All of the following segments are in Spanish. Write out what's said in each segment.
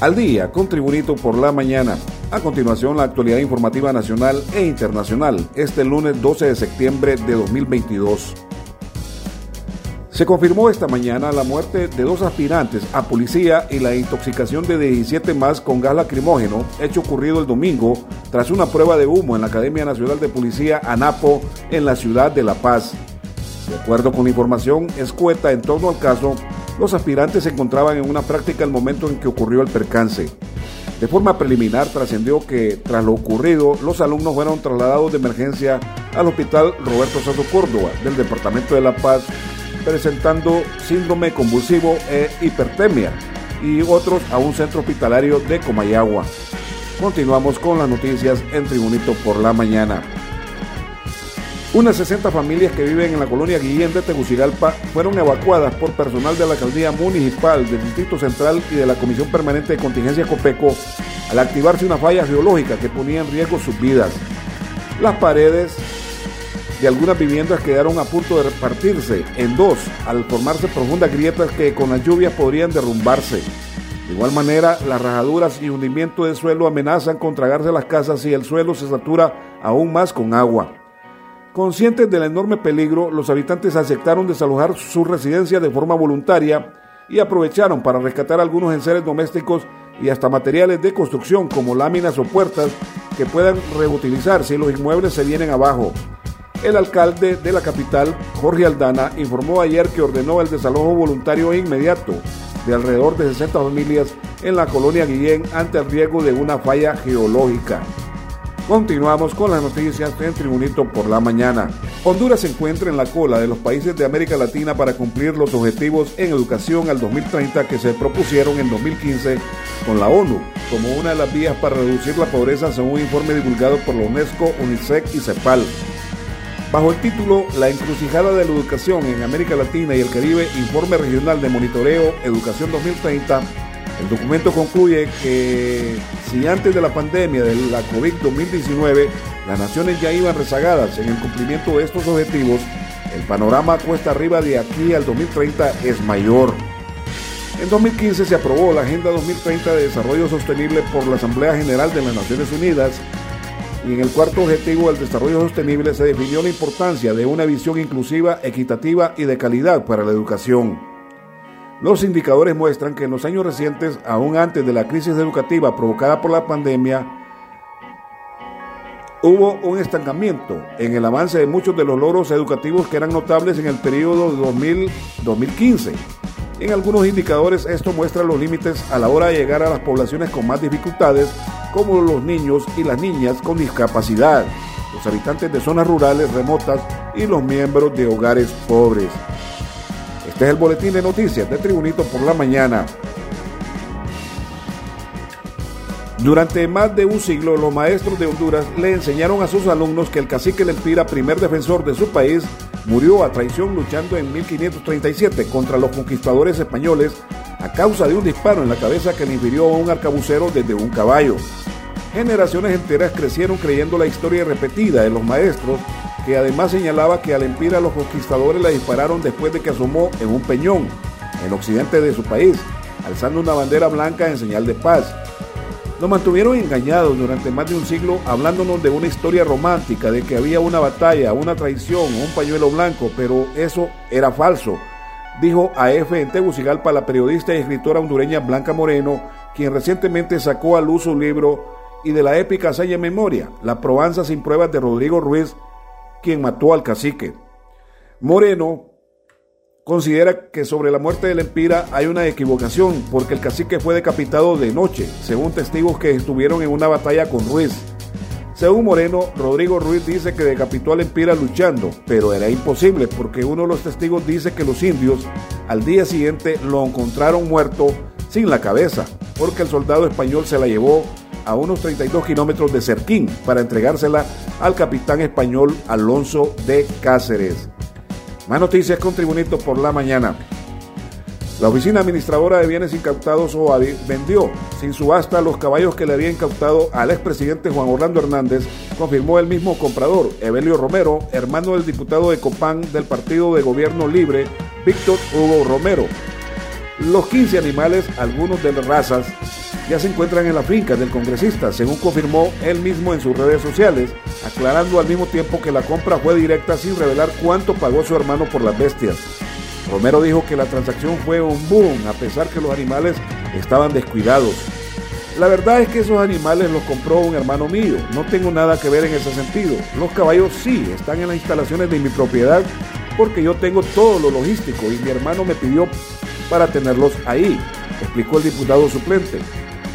al día con Tribunito por la mañana. A continuación, la actualidad informativa nacional e internacional, este lunes 12 de septiembre de 2022. Se confirmó esta mañana la muerte de dos aspirantes a policía y la intoxicación de 17 más con gas lacrimógeno, hecho ocurrido el domingo tras una prueba de humo en la Academia Nacional de Policía ANAPO en la ciudad de La Paz. De acuerdo con información escueta en torno al caso, los aspirantes se encontraban en una práctica al momento en que ocurrió el percance. De forma preliminar trascendió que tras lo ocurrido, los alumnos fueron trasladados de emergencia al Hospital Roberto Sazo Córdoba del Departamento de La Paz, presentando síndrome convulsivo e hipertemia, y otros a un centro hospitalario de Comayagua. Continuamos con las noticias en Tribunito por la mañana. Unas 60 familias que viven en la colonia Guillén de Tegucigalpa fueron evacuadas por personal de la alcaldía municipal del Distrito Central y de la Comisión Permanente de Contingencia Copeco al activarse una falla geológica que ponía en riesgo sus vidas. Las paredes de algunas viviendas quedaron a punto de repartirse en dos al formarse profundas grietas que con las lluvias podrían derrumbarse. De igual manera, las rajaduras y hundimiento del suelo amenazan con tragarse las casas si el suelo se satura aún más con agua. Conscientes del enorme peligro, los habitantes aceptaron desalojar su residencia de forma voluntaria y aprovecharon para rescatar algunos enseres domésticos y hasta materiales de construcción como láminas o puertas que puedan reutilizar si los inmuebles se vienen abajo. El alcalde de la capital, Jorge Aldana, informó ayer que ordenó el desalojo voluntario inmediato de alrededor de 60 familias en la colonia Guillén ante el riesgo de una falla geológica. Continuamos con las noticias en Tribunito por la mañana. Honduras se encuentra en la cola de los países de América Latina para cumplir los objetivos en educación al 2030 que se propusieron en 2015 con la ONU como una de las vías para reducir la pobreza según un informe divulgado por la UNESCO, UNICEF y CEPAL. Bajo el título La encrucijada de la educación en América Latina y el Caribe, Informe Regional de Monitoreo Educación 2030, el documento concluye que si antes de la pandemia de la COVID-2019 las naciones ya iban rezagadas en el cumplimiento de estos objetivos, el panorama cuesta arriba de aquí al 2030 es mayor. En 2015 se aprobó la Agenda 2030 de Desarrollo Sostenible por la Asamblea General de las Naciones Unidas y en el cuarto objetivo del desarrollo sostenible se definió la importancia de una visión inclusiva, equitativa y de calidad para la educación. Los indicadores muestran que en los años recientes, aún antes de la crisis educativa provocada por la pandemia, hubo un estancamiento en el avance de muchos de los logros educativos que eran notables en el periodo de 2000-2015. En algunos indicadores esto muestra los límites a la hora de llegar a las poblaciones con más dificultades, como los niños y las niñas con discapacidad, los habitantes de zonas rurales remotas y los miembros de hogares pobres. Este es el boletín de noticias de Tribunito por la mañana. Durante más de un siglo, los maestros de Honduras le enseñaron a sus alumnos que el cacique Lempira, primer defensor de su país, murió a traición luchando en 1537 contra los conquistadores españoles a causa de un disparo en la cabeza que le infirió a un arcabucero desde un caballo. Generaciones enteras crecieron creyendo la historia repetida de los maestros que además señalaba que al Empira los conquistadores la dispararon después de que asomó en un peñón, en occidente de su país, alzando una bandera blanca en señal de paz. Nos mantuvieron engañados durante más de un siglo hablándonos de una historia romántica, de que había una batalla, una traición un pañuelo blanco, pero eso era falso, dijo a F en Tegucigalpa la periodista y escritora hondureña Blanca Moreno, quien recientemente sacó a luz su libro y de la épica hazaña memoria, La probanza sin pruebas de Rodrigo Ruiz, quien mató al cacique. Moreno considera que sobre la muerte del Empira hay una equivocación porque el cacique fue decapitado de noche, según testigos que estuvieron en una batalla con Ruiz. Según Moreno, Rodrigo Ruiz dice que decapitó al Empira luchando, pero era imposible porque uno de los testigos dice que los indios al día siguiente lo encontraron muerto sin la cabeza, porque el soldado español se la llevó a unos 32 kilómetros de Cerquín para entregársela al capitán español Alonso de Cáceres. Más noticias con Tribunito por la mañana. La Oficina Administradora de Bienes Incautados OADI vendió sin subasta los caballos que le había incautado al expresidente Juan Orlando Hernández, confirmó el mismo comprador, Evelio Romero, hermano del diputado de Copán del Partido de Gobierno Libre, Víctor Hugo Romero. Los 15 animales, algunos de las razas, ya se encuentran en la finca del congresista, según confirmó él mismo en sus redes sociales, aclarando al mismo tiempo que la compra fue directa sin revelar cuánto pagó su hermano por las bestias. Romero dijo que la transacción fue un boom, a pesar que los animales estaban descuidados. La verdad es que esos animales los compró un hermano mío, no tengo nada que ver en ese sentido. Los caballos sí, están en las instalaciones de mi propiedad porque yo tengo todo lo logístico y mi hermano me pidió para tenerlos ahí, explicó el diputado suplente.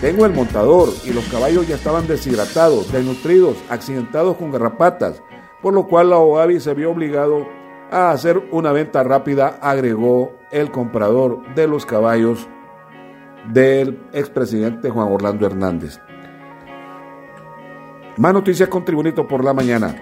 Tengo el montador y los caballos ya estaban deshidratados, desnutridos, accidentados con garrapatas, por lo cual la OAVI se vio obligado a hacer una venta rápida, agregó el comprador de los caballos del expresidente Juan Orlando Hernández. Más noticias con Tribunito por la mañana.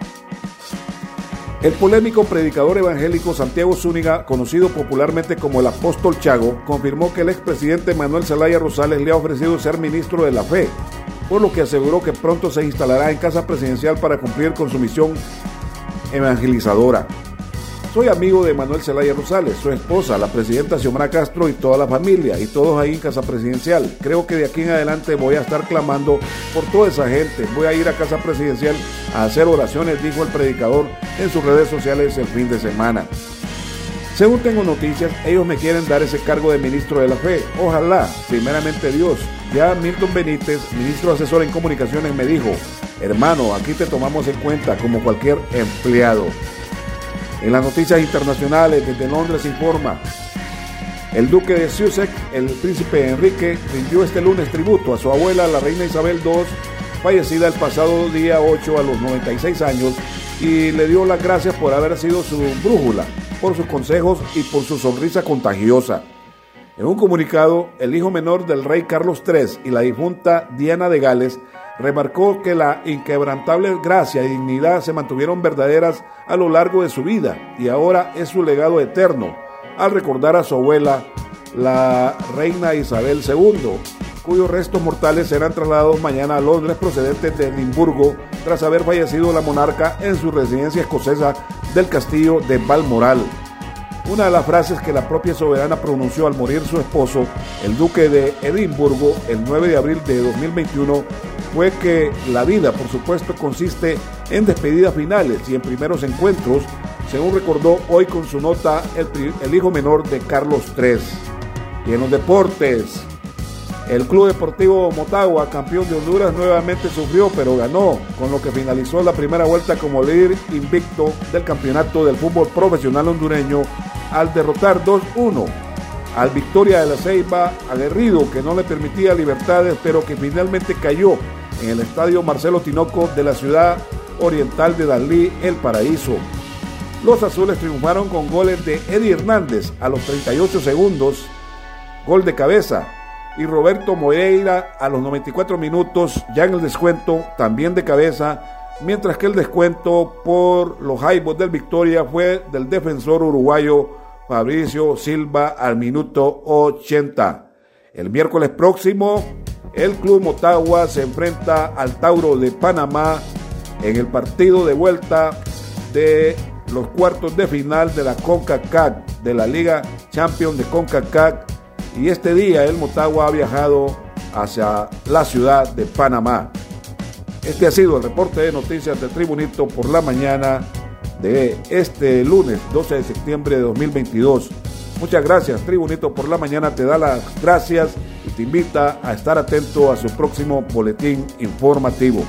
El polémico predicador evangélico Santiago Zúñiga, conocido popularmente como el apóstol Chago, confirmó que el expresidente Manuel Zelaya Rosales le ha ofrecido ser ministro de la fe, por lo que aseguró que pronto se instalará en casa presidencial para cumplir con su misión evangelizadora. Soy amigo de Manuel Zelaya Rosales, su esposa, la presidenta Xiomara Castro y toda la familia, y todos ahí en Casa Presidencial. Creo que de aquí en adelante voy a estar clamando por toda esa gente. Voy a ir a Casa Presidencial a hacer oraciones, dijo el predicador en sus redes sociales el fin de semana. Según tengo noticias, ellos me quieren dar ese cargo de ministro de la fe. Ojalá, primeramente Dios. Ya Milton Benítez, ministro asesor en comunicaciones, me dijo, hermano, aquí te tomamos en cuenta como cualquier empleado. En las noticias internacionales, desde Londres informa, el duque de Sussex, el príncipe Enrique, rindió este lunes tributo a su abuela, la reina Isabel II, fallecida el pasado día 8 a los 96 años, y le dio las gracias por haber sido su brújula, por sus consejos y por su sonrisa contagiosa. En un comunicado, el hijo menor del rey Carlos III y la difunta Diana de Gales remarcó que la inquebrantable gracia y dignidad se mantuvieron verdaderas a lo largo de su vida y ahora es su legado eterno, al recordar a su abuela, la reina Isabel II, cuyos restos mortales serán trasladados mañana a Londres procedentes de Edimburgo tras haber fallecido la monarca en su residencia escocesa del castillo de Balmoral. Una de las frases que la propia soberana pronunció al morir su esposo, el duque de Edimburgo, el 9 de abril de 2021, fue que la vida, por supuesto, consiste en despedidas finales y en primeros encuentros, según recordó hoy con su nota el, hijo menor de Carlos III. Y en los deportes, el Club Deportivo Motagua, campeón de Honduras, nuevamente sufrió, pero ganó, con lo que finalizó la primera vuelta como líder invicto del campeonato del fútbol profesional hondureño al derrotar 2-1 al Victoria de la Ceiba, aguerrido que no le permitía libertades, pero que finalmente cayó en el estadio Marcelo Tinoco de la ciudad oriental de Dalí, El Paraíso. Los azules triunfaron con goles de Eddie Hernández a los 38 segundos, gol de cabeza, y Roberto Moreira a los 94 minutos, ya en el descuento, también de cabeza, mientras que el descuento por los Jaibos del Victoria fue del defensor uruguayo Fabricio Silva al minuto 80. El miércoles próximo el Club Motagua se enfrenta al Tauro de Panamá en el partido de vuelta de los cuartos de final de la CONCACAF, de la Liga Champion de CONCACAF. Y este día el Motagua ha viajado hacia la ciudad de Panamá. Este ha sido el reporte de noticias de Tribunito por la mañana de este lunes 12 de septiembre de 2022. Muchas gracias, Tribunito por la mañana te da las gracias y te invita a estar atento a su próximo boletín informativo.